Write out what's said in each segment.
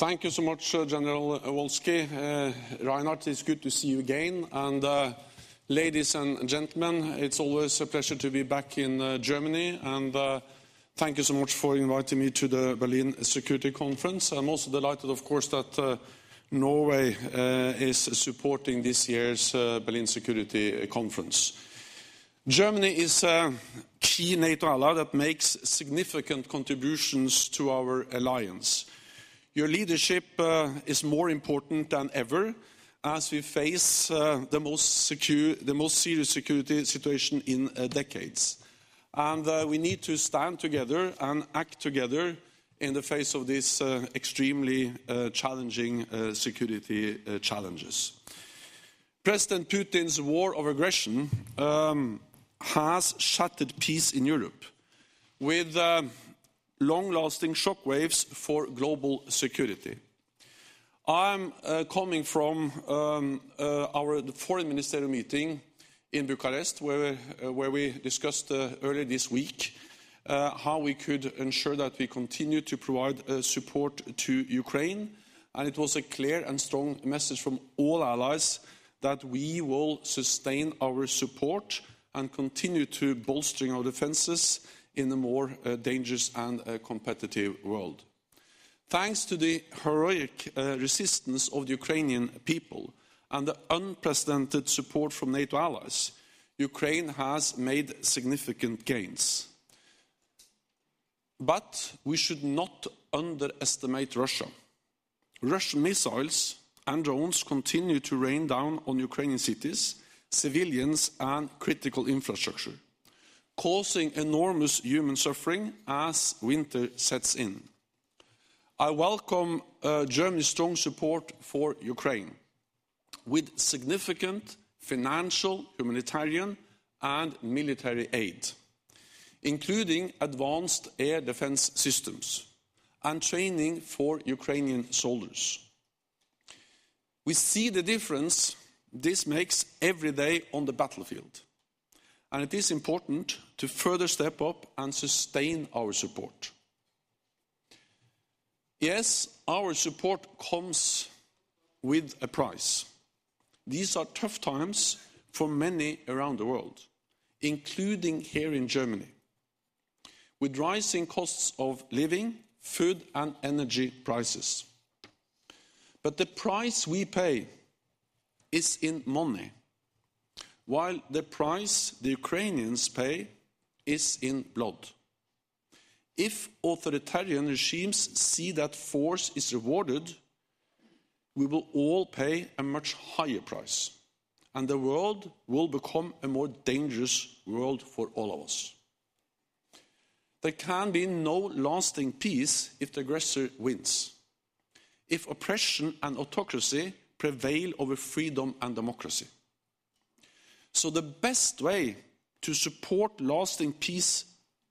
Thank you so much, uh, General Wolski. Uh, Reinhard, it's good to see you again. And uh, ladies and gentlemen, it's always a pleasure to be back in Germany. And thank you so much for inviting me to the Berlin Security Conference. I'm also delighted, of course, that Norway is supporting this year's Berlin Security Conference. Germany is a key NATO ally that makes significant contributions to our alliance. Your leadership uh, is more important than ever as we face uh, the most serious security situation in uh, decades. And we need to stand together and act together in the face of these extremely challenging security challenges. President Putin's war of aggression um, has shattered peace in Europe with long-lasting shockwaves for global security. I'm uh, coming from um, uh, our foreign ministerial meeting in Bucharest, where uh, we discussed earlier this week how we could ensure that we continue to provide support to Ukraine. And it was a clear and strong message from all allies that we will sustain our support and continue to bolster our defenses in a more uh, dangerous and uh, competitive world. Thanks to the heroic uh, resistance of the Ukrainian people and the unprecedented support from NATO allies, Ukraine has made significant gains. But we should not underestimate Russia. Russian missiles and drones continue to rain down on Ukrainian cities, civilians, and critical infrastructure, causing enormous human suffering as winter sets in. I welcome uh, Germany's strong support for Ukraine with significant financial, humanitarian, and military aid, including advanced air defense systems and training for Ukrainian soldiers. We see the difference this makes every day on the battlefield. It is important to further step up and sustain our support. Yes, our support comes with a price. These are tough times for many around the world, including here in Germany, with rising costs of living, food, and energy prices. But the price we pay is in money, while the price the Ukrainians pay is in blood. If authoritarian regimes see that force is rewarded, we will all pay a much higher price, and the world will become a more dangerous world for all of us. There can be no lasting peace if the aggressor wins, if oppression and autocracy prevail over freedom and democracy. So the best way to support lasting peace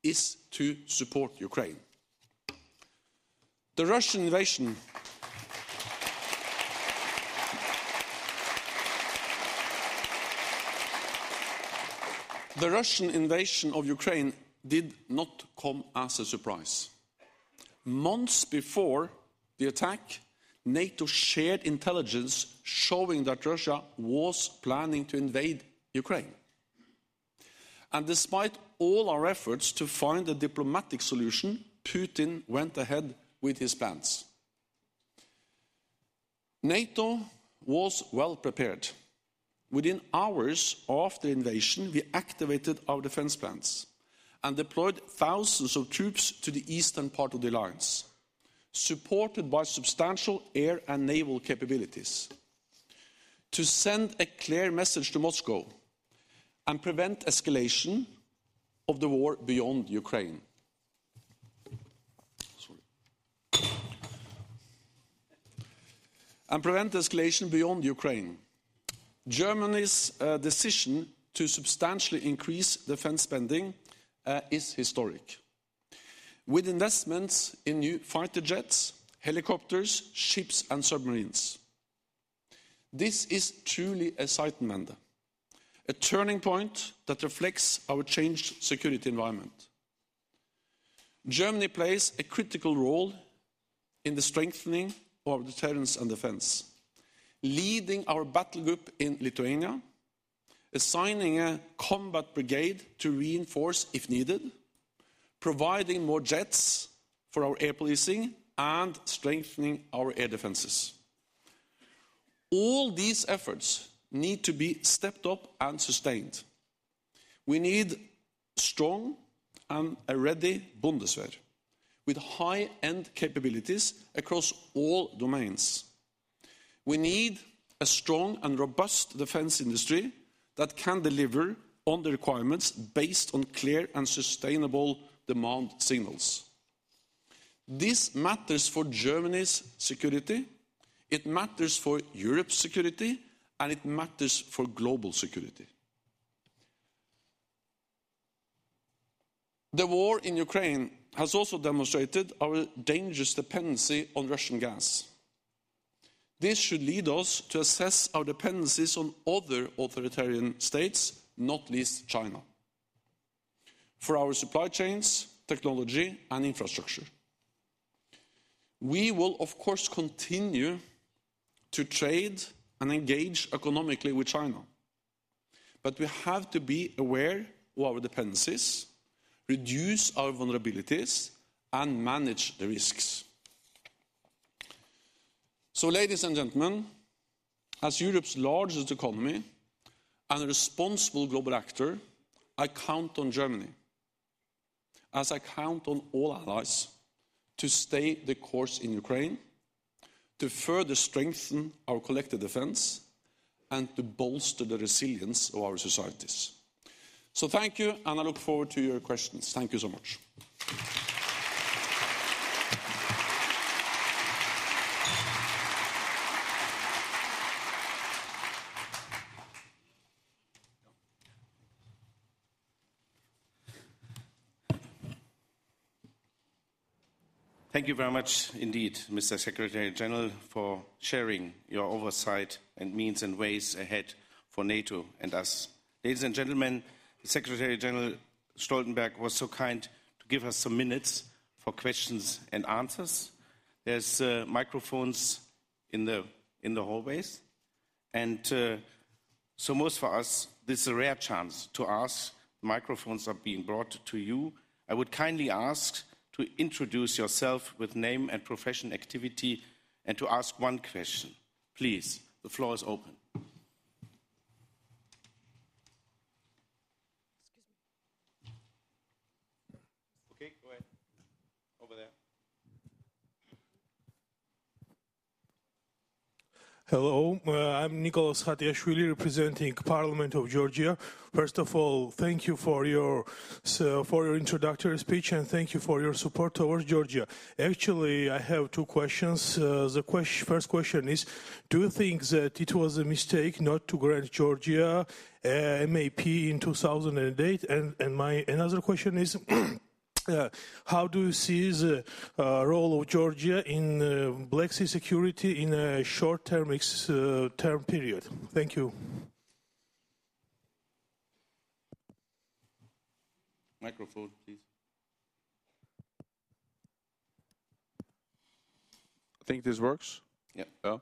is to support Ukraine. The Russian invasion The Russian invasion of Ukraine did not come as a surprise. Months before the attack, NATO shared intelligence showing that Russia was planning to invade Ukraine. And despite all our efforts to find a diplomatic solution, Putin went ahead with his plans. NATO was well prepared. Within hours after the invasion, we activated our defense plans and deployed thousands of troops to the eastern part of the alliance, supported by substantial air and naval capabilities, to send a clear message to Moscow and prevent escalation of the war beyond Ukraine. And prevent escalation beyond Ukraine. Germany's uh, decision to substantially increase defense spending uh, is historic, with investments in new fighter jets, helicopters, ships, and submarines. This is truly a Zeitenwende, a turning point that reflects our changed security environment. Germany plays a critical role in the strengthening of our deterrence and defense, leading our battle group in Lithuania, assigning a combat brigade to reinforce if needed, providing more jets for our air policing, and strengthening our air defenses. All these efforts need to be stepped up and sustained. We need strong and a ready Bundeswehr with high-end capabilities across all domains. We need a strong and robust defense industry that can deliver on the requirements based on clear and sustainable demand signals. This matters for Germany's security, it matters for Europe's security, and it matters for global security. The war in Ukraine has also demonstrated our dangerous dependency on Russian gas. This should lead us to assess our dependencies on other authoritarian states, not least China, for our supply chains, technology, and infrastructure. We will, of course, continue to trade and engage economically with China, but we have to be aware of our dependencies, reduce our vulnerabilities, and manage the risks. So, ladies and gentlemen, as Europe's largest economy and a responsible global actor, I count on Germany, as I count on all allies, to stay the course in Ukraine, to further strengthen our collective defense, and to bolster the resilience of our societies. So, thank you, and I look forward to your questions. Thank you so much. Thank you very much indeed, Mr. Secretary General, for sharing your oversight and means and ways ahead for NATO and us. Ladies and gentlemen, Secretary General Stoltenberg was so kind to give us some minutes for questions and answers. There's uh, microphones in the, in the hallways. And uh, so, most for us, this is a rare chance to ask. Microphones are being brought to you. I would kindly ask to introduce yourself with name and profession activity and to ask one question. Please, the floor is open. Okay, go ahead. Over there. Hello, uh, I'm Nicholas Khatiashvili, representing Parliament of Georgia. First of all, thank you for your so, for your introductory speech and thank you for your support towards Georgia. Actually, I have two questions. Uh, the question, first question is: Do you think that it was a mistake not to grant Georgia uh, MAP in 2008? And, and my another question is. Uh, how do you see the uh, role of Georgia in uh, Black Sea security in a short-term uh, term period? Thank you. Microphone, please. I think this works. Yeah. Yeah.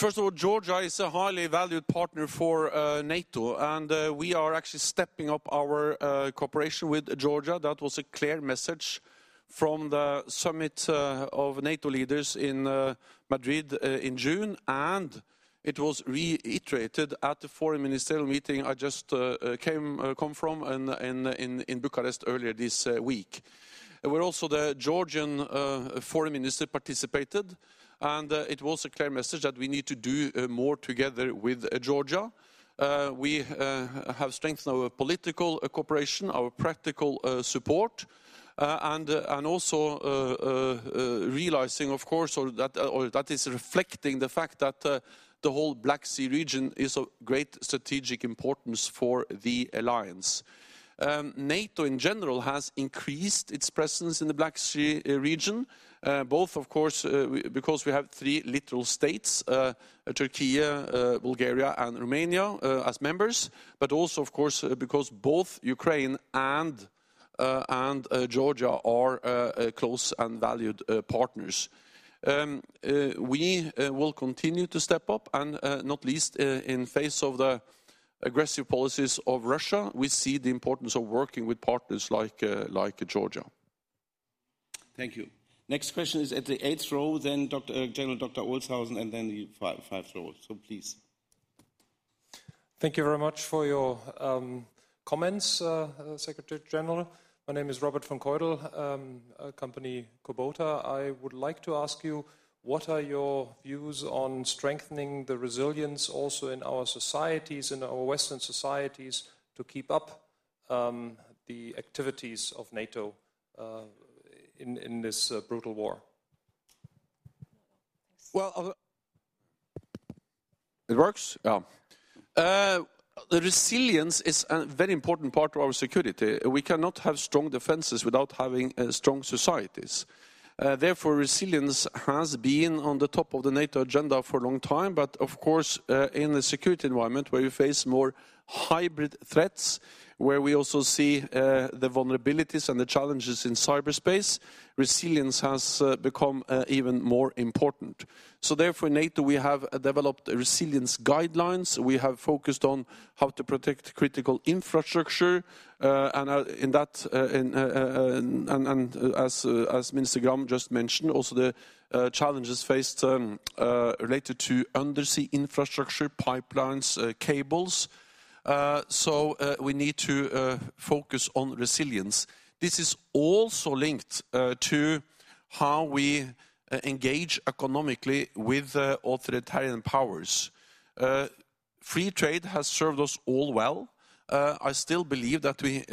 First of all, Georgia is a highly valued partner for uh, NATO, and uh, we are actually stepping up our uh, cooperation with Georgia. That was a clear message from the summit uh, of NATO leaders in uh, Madrid uh, in June, and it was reiterated at the foreign ministerial meeting I just came come from in, in, in, Bucharest earlier this week, where also the Georgian foreign minister participated and uh, it was a clear message that we need to do uh, more together with uh, Georgia. Uh, we uh, have strengthened our political uh, cooperation, our practical support, and, also realizing, of course, or that, or that is reflecting the fact that the whole Black Sea region is of great strategic importance for the alliance. Um, NATO in general has increased its presence in the Black Sea region. Uh, both, of course, uh, because we have three littoral states, uh, uh Turkey, uh, Bulgaria, and Romania uh, as members, but also, of course, because both Ukraine and, Georgia are close and valued partners. Um, we will continue to step up, and not least in face of the aggressive policies of Russia, we see the importance of working with partners like Georgia. Thank you. Next question is at the eighth row, then Dr. Uh, General Dr. Olshausen, and then the five, row. So please. Thank you very much for your um, comments, uh, uh, Secretary General. My name is Robert von Keudel, um, company Kubota. I would like to ask you what are your views on strengthening the resilience also in our societies, in our Western societies, to keep up um, the activities of NATO uh, in, in, this uh, brutal war? Well, uh, it works. Yeah. Uh, the resilience is a very important part of our security. We cannot have strong defenses without having uh, strong societies. Uh, therefore, resilience has been on the top of the NATO agenda for a long time, but of course, uh, in a security environment where we face more hybrid threats, where we also see uh, the vulnerabilities and the challenges in cyberspace, resilience has uh, become uh, even more important. So therefore, in NATO, we have developed resilience guidelines. We have focused on how to protect critical infrastructure, uh, and uh, in that, uh, and, as, Minister Gram just mentioned, also the challenges faced um, related to undersea infrastructure, pipelines, cables, Uh, uh, we need to uh, focus on resilience. This is also linked uh, to how we engage economically with authoritarian powers. Free trade has served us all well. I still believe that we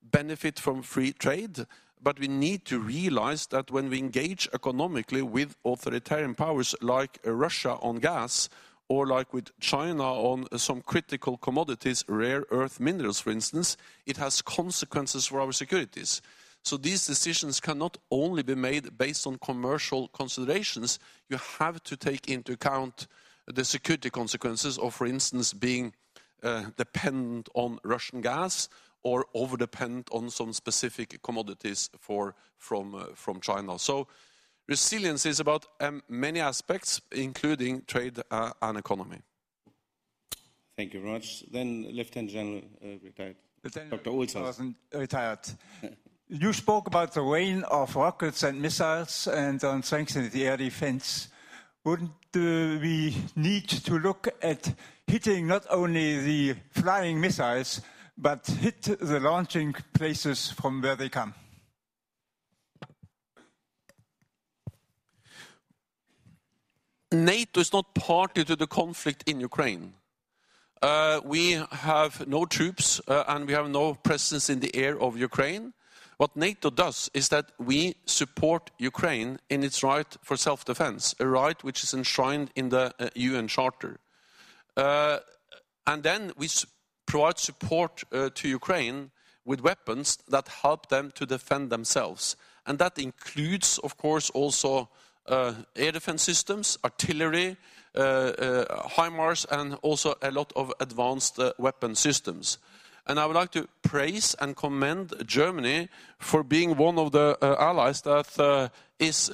benefit from free trade, but we need to realize that when we engage economically with authoritarian powers like Russia on gas, or like with China on some critical commodities, rare earth minerals, for instance, it has consequences for our securities. So these decisions cannot only be made based on commercial considerations. You have to take into account the security consequences of, for instance, being uh, dependent on Russian gas or over-dependent on some specific commodities for, from, uh, from China. So Resilience is about um, many aspects, including trade uh, and economy. Thank you very much. Then Lieutenant General uh, retired. Lieutenant Dr. Olshausen. Retired. you spoke about the rain of rockets and missiles and on strengthening the air defense. Wouldn't uh, we need to look at hitting not only the flying missiles, but hit the launching places from where they come? NATO is not party to the conflict in Ukraine. Uh, we have no troops uh, and we have no presence in the air of Ukraine. What NATO does is that we support Ukraine in its right for self defense, a right which is enshrined in the uh, UN Charter. Uh, and then we provide support uh, to Ukraine with weapons that help them to defend themselves. And that includes, of course, also air defense systems, artillery, uh, uh, HIMARS, and also a lot of advanced weapon systems. And I would like to praise and commend Germany for being one of the allies that is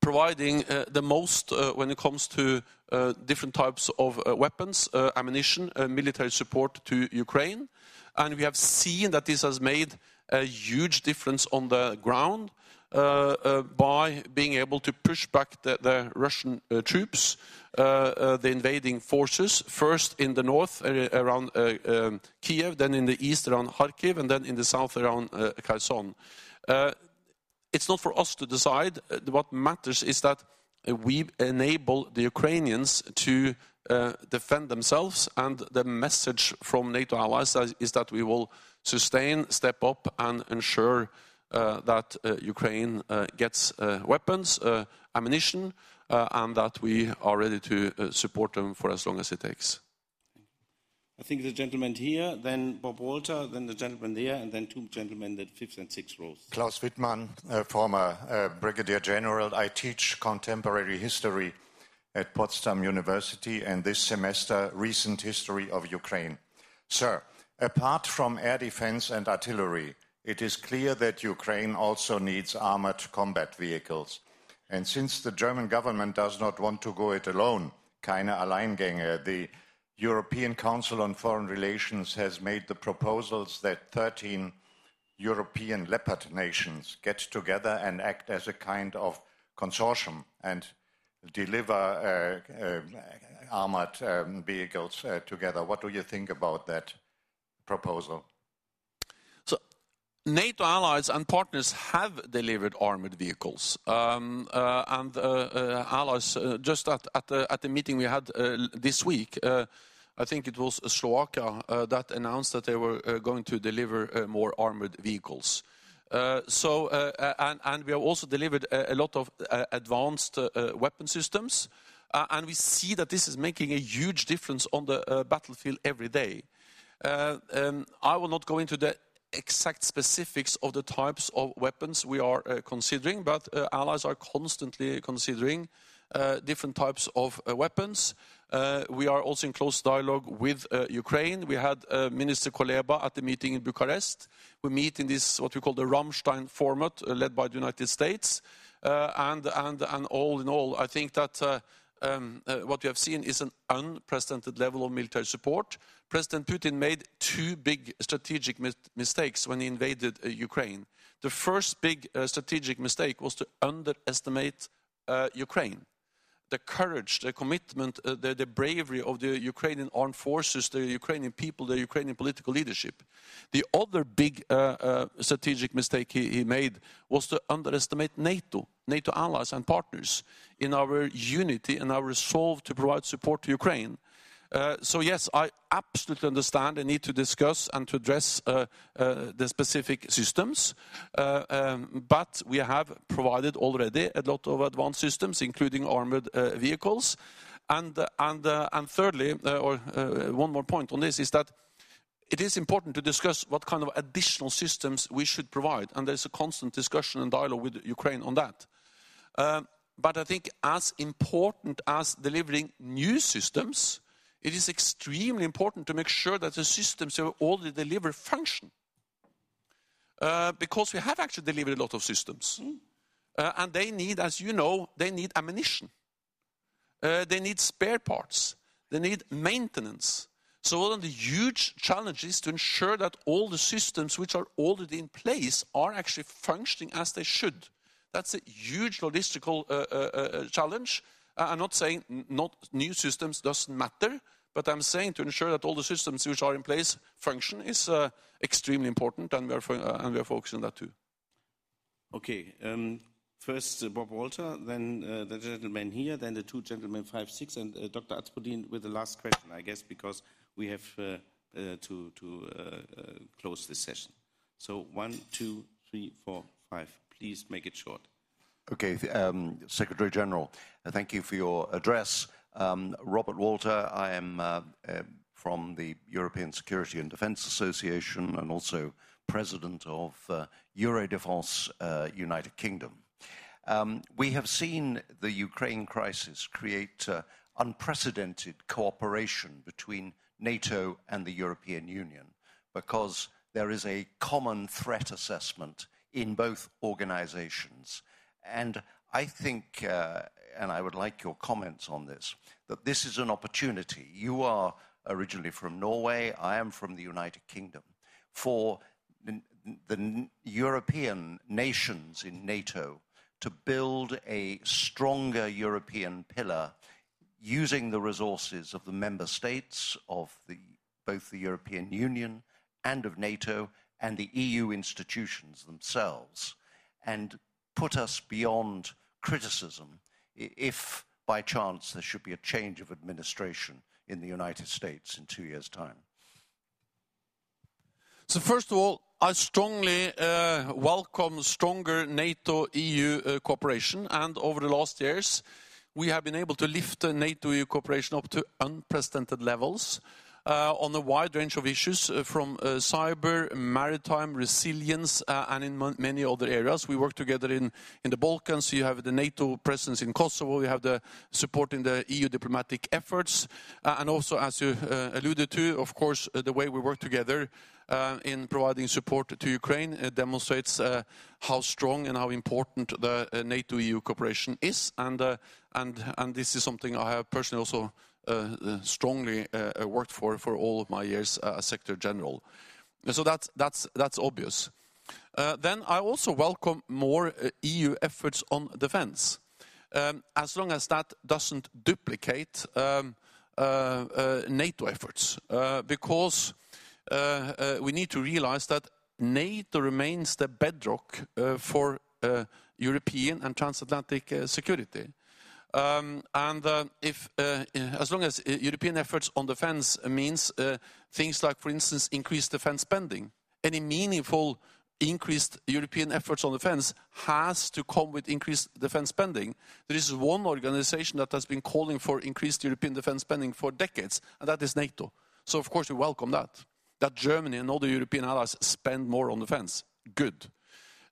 providing uh, the most uh, when it comes to uh, different types of weapons, ammunition, military support to Ukraine. And we have seen that this has made a huge difference on the ground. Uh, uh, by being able to push back the, Russian uh, troops, the invading forces, first in the north around um, Kiev, then in the east around Kharkiv, and then in the south around Kherson. it's not for us to decide. What matters is that we enable the Ukrainians to defend themselves, and the message from NATO allies is that we will sustain, step up, and ensure that uh, Ukraine uh, gets weapons, ammunition, and that we are ready to support them for as long as it takes. I think the gentleman here, then Bob Walter, then the gentleman there, and then two gentlemen in the fifth and sixth rows. Klaus Wittmann, uh, former uh, Brigadier General. I teach contemporary history at Potsdam University, and this semester, recent history of Ukraine. Sir, apart from air defense and artillery, it is clear that Ukraine also needs armored combat vehicles. And since the German government does not want to go it alone, keine Alleingänge, the European Council on Foreign Relations has made the proposals that 13 European leopard nations get together and act as a kind of consortium and deliver uh, uh, armored um, vehicles uh, together. What do you think about that proposal? NATO allies and partners have delivered armored vehicles. Um, uh, and uh, uh, allies, just at, at, the, at, the, meeting we had this week, I think it was Slovakia uh, that announced that they were uh, going to deliver uh, more armored vehicles. Uh, so, uh, and, and, we have also delivered a, a lot of uh, advanced weapon systems, and we see that this is making a huge difference on the battlefield every day. Um, I will not go into the exact specifics of the types of weapons we are considering, but allies are constantly considering different types of weapons. Uh, we are also in close dialogue with uh, Ukraine. We had uh, Minister Kuleba at the meeting in Bucharest. We meet in this, what we call the Ramstein format, uh, led by the United States. Uh, and, all in all, I think that uh, Um, uh, what we have seen is an unprecedented level of military support. President Putin made two big strategic mis mistakes when he invaded uh, Ukraine. The first big uh, strategic mistake was to underestimate Ukraine the courage, the commitment, uh, the, the, bravery of the Ukrainian armed forces, the Ukrainian people, the Ukrainian political leadership. The other big uh, uh, strategic mistake he, he, made was to underestimate NATO, NATO allies and partners in our unity and our resolve to provide support to Ukraine. Uh, so yes, I absolutely understand the need to discuss and to address uh, uh, the specific systems. Um, but we have provided already a lot of advanced systems, including armored vehicles. And, and, and thirdly, or one more point on this, is that it is important to discuss what kind of additional systems we should provide. And there's a constant discussion and dialogue with Ukraine on that. but I think as important as delivering new systems, it is extremely important to make sure that the systems we already deliver function. Uh, because we have actually delivered a lot of systems. Mm. Uh, and they need, as you know, they need ammunition. Uh, they need spare parts. They need maintenance. So one of the huge challenges to ensure that all the systems which are already in place are actually functioning as they should. That's a huge logistical uh, uh, uh, challenge I'm not saying not new systems doesn't matter, but I'm saying to ensure that all the systems which are in place function is uh, extremely important, and we are, uh, and we are focusing on that too. Okay. Um, first, uh, Bob Walter, then uh, the gentleman here, then the two gentlemen, five, six, and uh, Dr. Atzpodien with the last question, I guess, because we have to, to close this session. So one, two, three, four, five. Please make it short. Okay, um, Secretary General, uh, thank you for your address. Um, Robert Walter, I am uh, uh, from the European Security and Defence Association and also president of uh, Eurodefense uh, United Kingdom. Um, we have seen the Ukraine crisis create uh, unprecedented cooperation between NATO and the European Union because there is a common threat assessment in both organizations. And I think, uh, and I would like your comments on this, that this is an opportunity. You are originally from Norway, I am from the United Kingdom, for the, European nations in NATO to build a stronger European pillar using the resources of the member states of both the European Union and of NATO and the EU institutions themselves. Put us beyond criticism if, by chance, there should be a change of administration in the United States in two years' time? So, first of all, I strongly uh, welcome stronger NATO EU uh, cooperation, and over the last years, we have been able to lift the NATO EU cooperation up to unprecedented levels. Uh, on a wide range of issues uh, from uh, cyber, maritime, resilience, and in many other areas. We work together in the Balkans. You have the NATO presence in Kosovo. You have the support in the EU diplomatic efforts. And also, as you alluded to, of course, the way we work together in providing support to Ukraine demonstrates how strong and how important the NATO-EU cooperation is. And this is something I have personally also Uh, uh, strongly uh, worked for for all of my years as Secretary General. So that's obvious. Then I also welcome more EU efforts on defense, um, as long as that doesn't duplicate um, NATO efforts. Because we need to realize that NATO remains the bedrock for European and transatlantic security. Um, and uh, if uh, uh, as long as European efforts on defense means things like, for instance, increased defense spending, any meaningful increased European efforts on defense has to come with increased defense spending. There is one organization that has been calling for increased European defense spending for decades, and that is NATO. So, of course, we welcome that That Germany and other European allies spend more on defense. Good.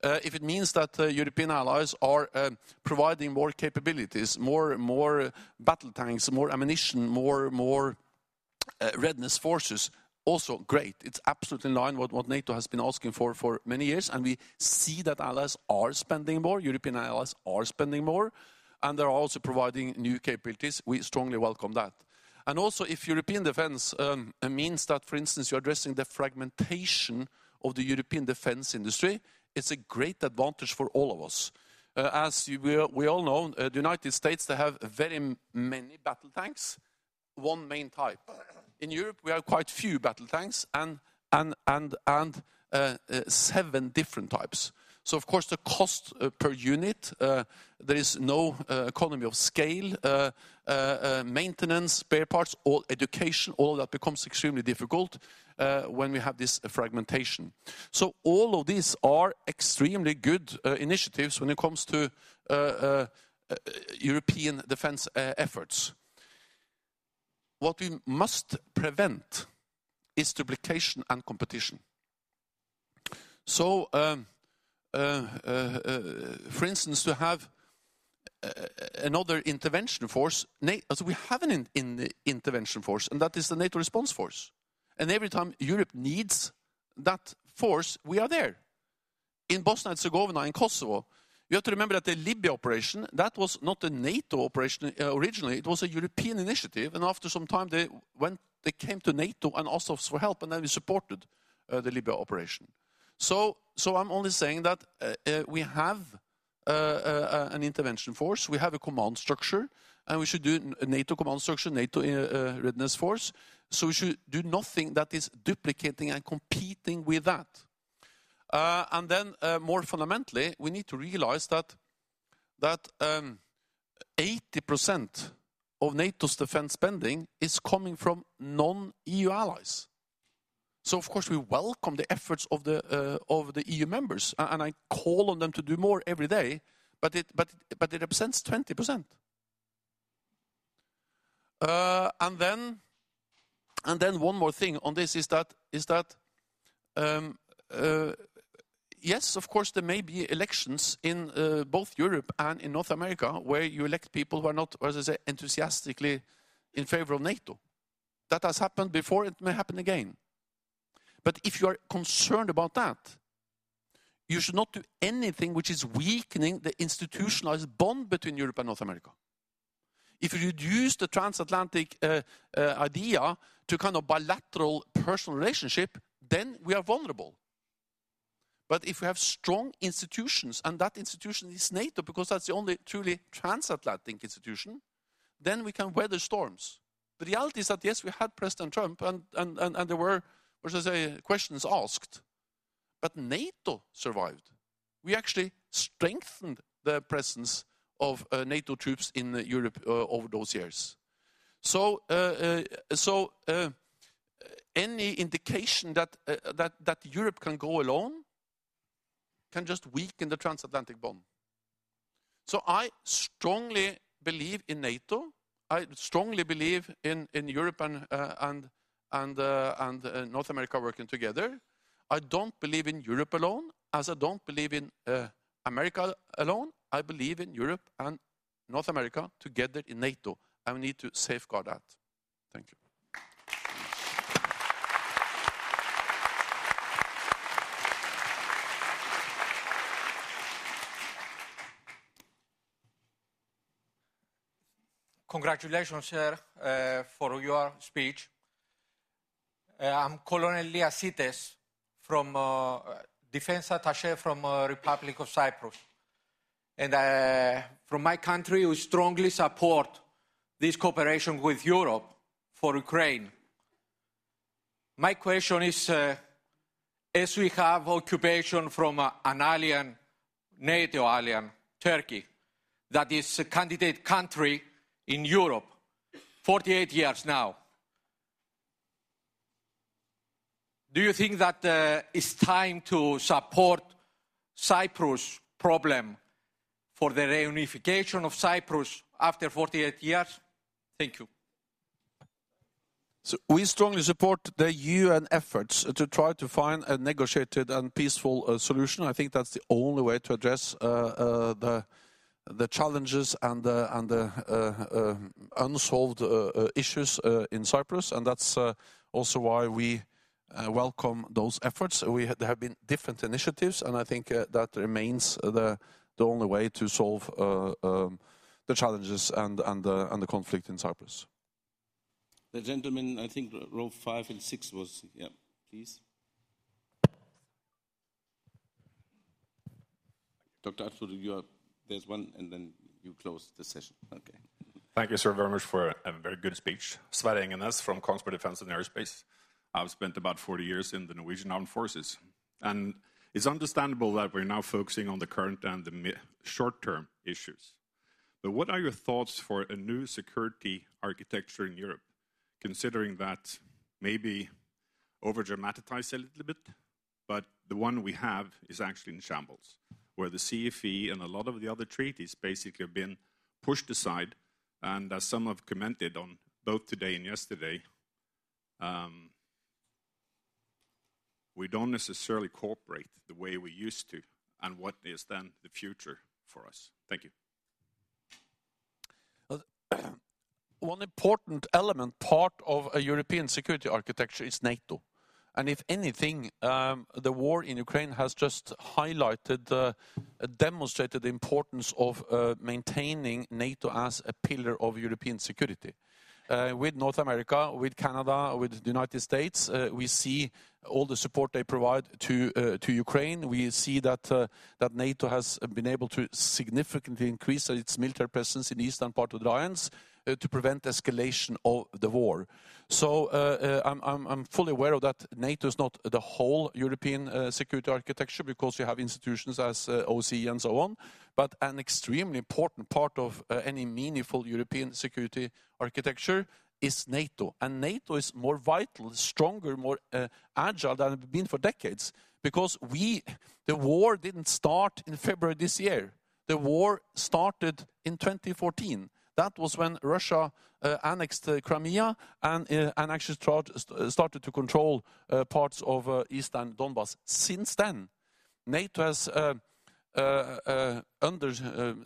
Uh, if it means that uh, European allies are uh, providing more capabilities, more more battle tanks, more ammunition, more readiness forces, also great. It's absolutely in line with what NATO has been asking for for many years, and we see that allies are spending more, European allies are spending more, and they're also providing new capabilities. We strongly welcome that. And also, if European defense um, means that, for instance, you're addressing the fragmentation of the European defense industry, it's a great advantage for all of us. Uh, as we all know, uh, the United States, they have very many battle tanks, one main type. In Europe, we have quite few battle tanks and uh, seven different types. So of course, the cost per unit, there is no economy of scale, maintenance, spare parts, all education, all of that becomes extremely difficult Uh, when we have this fragmentation. So all of these are extremely good uh, initiatives when it comes to uh, European defense efforts. What we must prevent is duplication and competition. So, um, for instance, to have another intervention force, we have an intervention force, and that is the NATO response force. And every time Europe needs that force, we are there. In Bosnia and Herzegovina, in Kosovo, you have to remember that the Libya operation, that was not a NATO operation uh, originally, it was a European initiative, and after some time, they came to NATO and asked us for help, and then we supported uh, the Libya operation. So, so I'm only saying that uh, we have an intervention force, we have a command structure, and we should do a NATO command structure, NATO readiness force. So we should do nothing that is duplicating and competing with that. Uh, and then uh, more fundamentally, we need to realize that that um, 80% of NATO's defense spending is coming from non-EU allies. So of course, we welcome the efforts of the uh, of the EU members, and I call on them to do more every day, but it but but it represents 20%. And then one more thing on this is that, um, uh, yes, of course, there may be elections in uh, both Europe and in North America, where you elect people who are not, as I say, enthusiastically in favor of NATO. That has happened before, it may happen again. But if you are concerned about that, you should not do anything which is weakening the institutionalized bond between Europe and North America. If you reduce the transatlantic uh, idea to kind of bilateral personal relationship, then we are vulnerable. But if we have strong institutions, and that institution is NATO, because that's the only truly transatlantic institution, then we can weather storms. The reality is that, yes, we had President Trump, and there were, what should I say, questions asked, but NATO survived. We actually strengthened the presence of uh, NATO troops in uh, Europe uh, over those years. So, so any indication that Europe can go alone can just weaken the transatlantic bond. So I strongly believe in NATO. I strongly believe in Europe and and, uh, and uh, North America working together. I don't believe in Europe alone, as I don't believe in uh, America alone. I believe in Europe and North America together in NATO, and we need to safeguard that. Thank you. Congratulations, sir, uh, for your speech. Uh, I'm Colonel Liasites from uh, Defense Attaché from uh, Republic of Cyprus. And uh, from my country, we strongly support this cooperation with Europe for Ukraine. My question is, uh, as we have occupation from uh, an alien, NATO alien, Turkey, that is a candidate country in Europe, 48 years now. Do you think that uh, it's time to support Cyprus problem for the reunification of Cyprus after 48 years? Thank you. So we strongly support the UN efforts to try to find a negotiated and peaceful uh, solution. I think that's the only way to address uh, uh, the the challenges and the, and the uh, uh, unsolved uh, issues in Cyprus, and that's also why we welcome those efforts. We there have been different initiatives, and I think that remains the the only way to solve um, the challenges and and the, and the conflict in Cyprus. The gentleman, I think row five and six was, yeah, please. Dr. Atwood, you are there's one, and then you close the session. Okay. Thank you, sir, very much for a very good speech. Sverre Engenes from Kongsberg Defence and Aerospace. I've spent about 40 years in the Norwegian Armed Forces. And it's understandable that we're now focusing on the current and the short-term issues. But what are your thoughts for a new security architecture in Europe, considering that maybe over-dramatized a little bit, but the one we have is actually in shambles? where the CFE and a lot of the other treaties basically have been pushed aside. And as some have commented on both today and yesterday, um, we don't necessarily cooperate the way we used to. And what is then the future for us? Thank you. One important element, part of a European security architecture, is NATO. And if anything, um, the war in Ukraine has just highlighted, uh, demonstrated the importance of uh, maintaining NATO as a pillar of European security. Uh, with North America, with Canada, with the United States, uh, we see all the support they provide to uh, to Ukraine. We see that uh, that NATO has been able to significantly increase its military presence in the eastern part of the alliance. Uh, to prevent escalation of the war. So uh, uh, I'm, I'm, fully aware of that NATO is not the whole European security architecture because you have institutions as OSCE and so on, but an extremely important part of any meaningful European security architecture is NATO. And NATO is more vital, stronger, more uh, agile than it's been for decades. Because we, the war didn't start in February this year. The war started in 2014. That was when Russia uh, annexed uh, Crimea and, uh, and actually start, started to control uh, parts of uh, eastern Donbass. Since then, NATO has uh, under,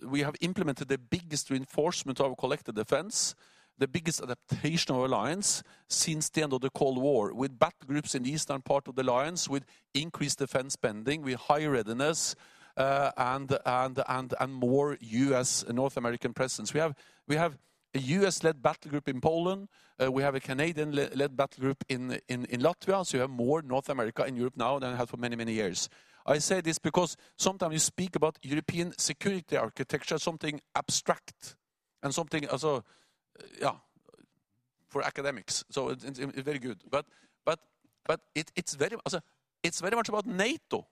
we have implemented the biggest reinforcement of collective defense, the biggest adaptation of alliance since the end of the Cold War, with battle groups in the eastern part of the alliance, with increased defense spending, with high readiness, uh, and, and, more U.S. North American presence. We have, we have a US-led battle group in Poland. Uh, we have a Canadian-led battle group in, Latvia. So you have more North America in Europe now than I had for many, many years. I say this because sometimes you speak about European security architecture, something abstract and something also, uh, yeah, for academics. So it's, very good. But, but, but it, it's, very, also, it's very much about NATO.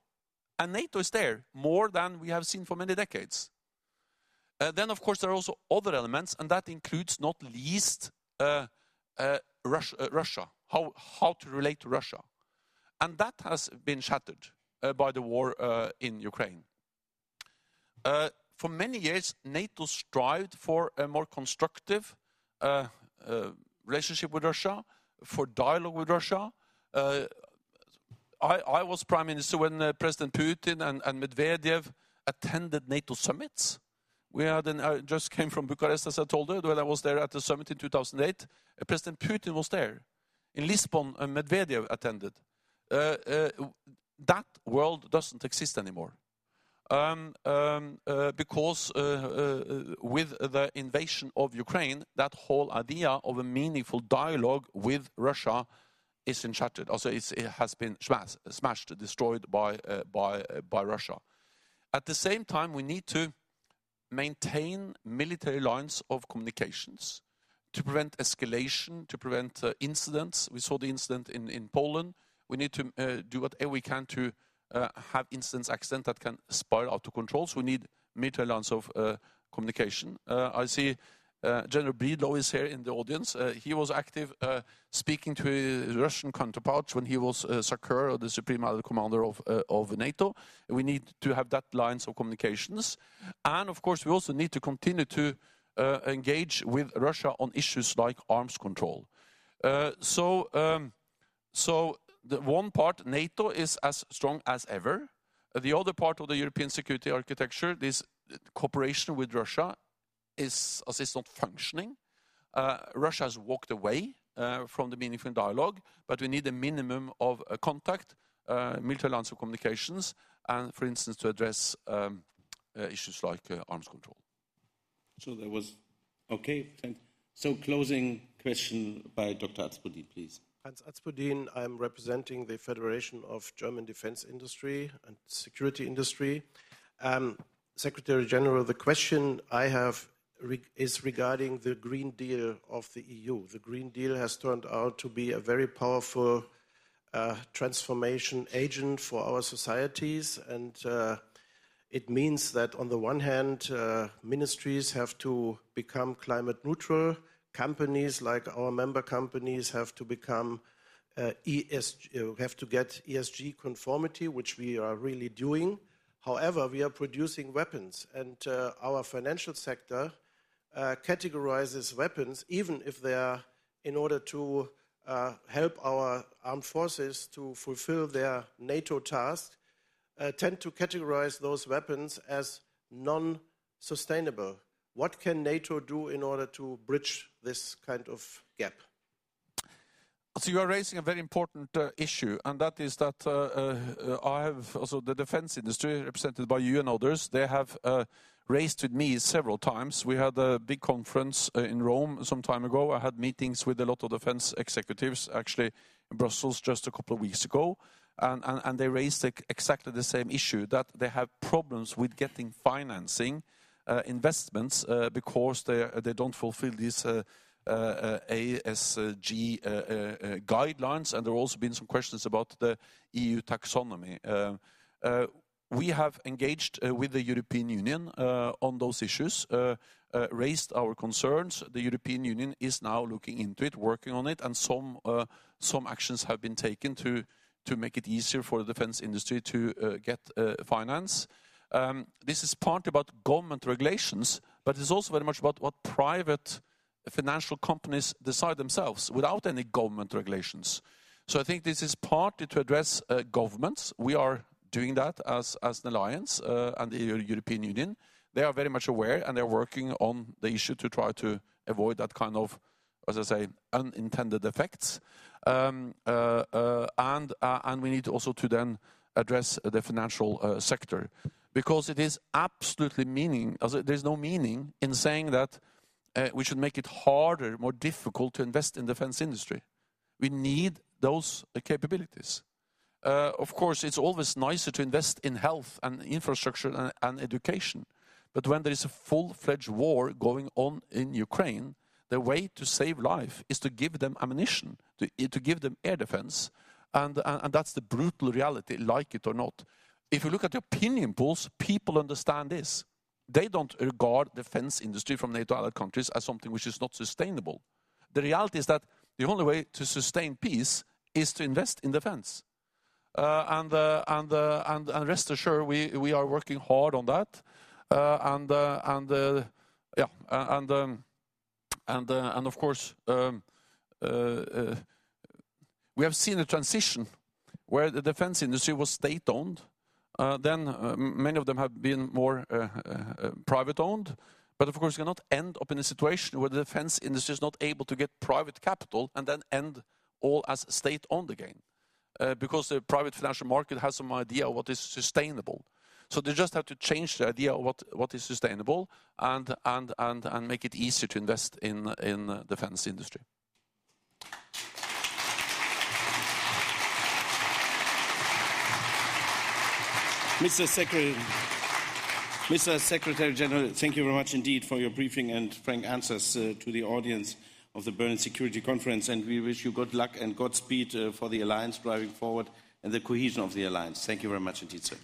And NATO is there more than we have seen for many decades. Uh, then, of course, there are also other elements, and that includes not least uh, uh, Russia, uh, Russia, how, how to relate to Russia. And that has been shattered uh, by the war uh, in Ukraine. for many years, NATO strived for a more constructive relationship with Russia, for dialogue with Russia. I, I, was prime minister when uh, President Putin and, and, Medvedev attended NATO summits. We had an, I just came from Bucharest, as I told you, when I was there at the summit in 2008. Uh, President Putin was there. In Lisbon, uh, Medvedev attended. Uh, uh, that world doesn't exist anymore. Um, um, uh, because with the invasion of Ukraine, that whole idea of a meaningful dialogue with Russia is shattered. Also, it has been smashed, smashed destroyed by, uh, by, by Russia. At the same time, we need to maintain military lines of communications to prevent escalation, to prevent uh, incidents. We saw the incident in, in Poland. We need to uh, do whatever we can to uh, have incidents, accidents that can spiral out of control. So we need military lines of uh, communication. Uh, I see uh, General Breedlove is here in the audience. Uh, he was active uh, speaking to his Russian counterparts when he was uh, SACEUR, the Supreme Allied Commander of, uh, of NATO. We need to have that lines of communications. And of course, we also need to continue to uh, engage with Russia on issues like arms control. so, um, so the one part, NATO is as strong as ever. the other part of the European security architecture, this cooperation with Russia, is, as it's not functioning. Uh, Russia has walked away uh, from the meaningful dialogue, but we need a minimum of uh, contact, uh, military lines of communications, and, for instance, to address um, uh, issues like uh, arms control. So there was, okay. So closing question by Dr. Atzpodien, please. Hans Atzpodien, I'm representing the Federation of German Defense Industry and Security Industry. Um, Secretary General, the question I have is regarding the Green Deal of the EU. The Green Deal has turned out to be a very powerful uh, transformation agent for our societies, and uh, it means that on the one hand, uh, ministries have to become climate neutral, companies like our member companies have to become uh, ESG, uh, have to get ESG conformity, which we are really doing. However, we are producing weapons, and uh, our financial sector uh, categorizes weapons, even if they are in order to uh, help our armed forces to fulfill their NATO task, uh, tend to categorize those weapons as non sustainable. What can NATO do in order to bridge this kind of gap? So you are raising a very important uh, issue, and that is that uh, uh, I have also the defense industry represented by you and others. They have uh, raised with me several times. We had a big conference uh, in Rome some time ago. I had meetings with a lot of defense executives, actually in Brussels just a couple of weeks ago. And, and, and they raised exactly the same issue that they have problems with getting financing uh, investments uh, because they, they don't fulfill these uh, uh, uh, guidelines. And there have also been some questions about the EU taxonomy we have engaged uh, with the European Union uh, on those issues, uh, raised our concerns. The European Union is now looking into it, working on it, and some, some actions have been taken to, to make it easier for the defense industry to get finance. Um, this is partly about government regulations, but it's also very much about what private financial companies decide themselves without any government regulations. So I think this is partly to address governments. We are doing that as, as an alliance uh, and the European Union. They are very much aware and they're working on the issue to try to avoid that kind of, as I say, unintended effects. Um, uh, uh, and, and we need also to then address the financial sector because it is absolutely meaning, there's no meaning in saying that we should make it harder, more difficult to invest in defense industry. We need those capabilities. Uh, of course, it's always nicer to invest in health and infrastructure and, and education. But when there is a full fledged war going on in Ukraine, the way to save life is to give them ammunition, to, to give them air defense. And, and, and, that's the brutal reality, like it or not. If you look at the opinion polls, people understand this. They don't regard defense industry from NATO allied countries as something which is not sustainable. The reality is that the only way to sustain peace is to invest in defense. Uh, and, uh, uh, and, rest assured, we, are working hard on that. and of course, um, uh, uh, we have seen a transition where the defense industry was state-owned. Uh, then many of them have been more private-owned. But of course, we cannot end up in a situation where the defense industry is not able to get private capital and then end all as state-owned again, Uh, because the private financial market has some idea of what is sustainable. So they just have to change the idea of what is sustainable and make it easier to invest in the defense industry. Mr. Secretary General, thank you very much indeed for your briefing and frank answers uh, to the audience of the Berlin Security Conference. And we wish you good luck and Godspeed uh, for the alliance driving forward and the cohesion of the alliance. Thank you very much indeed, sir.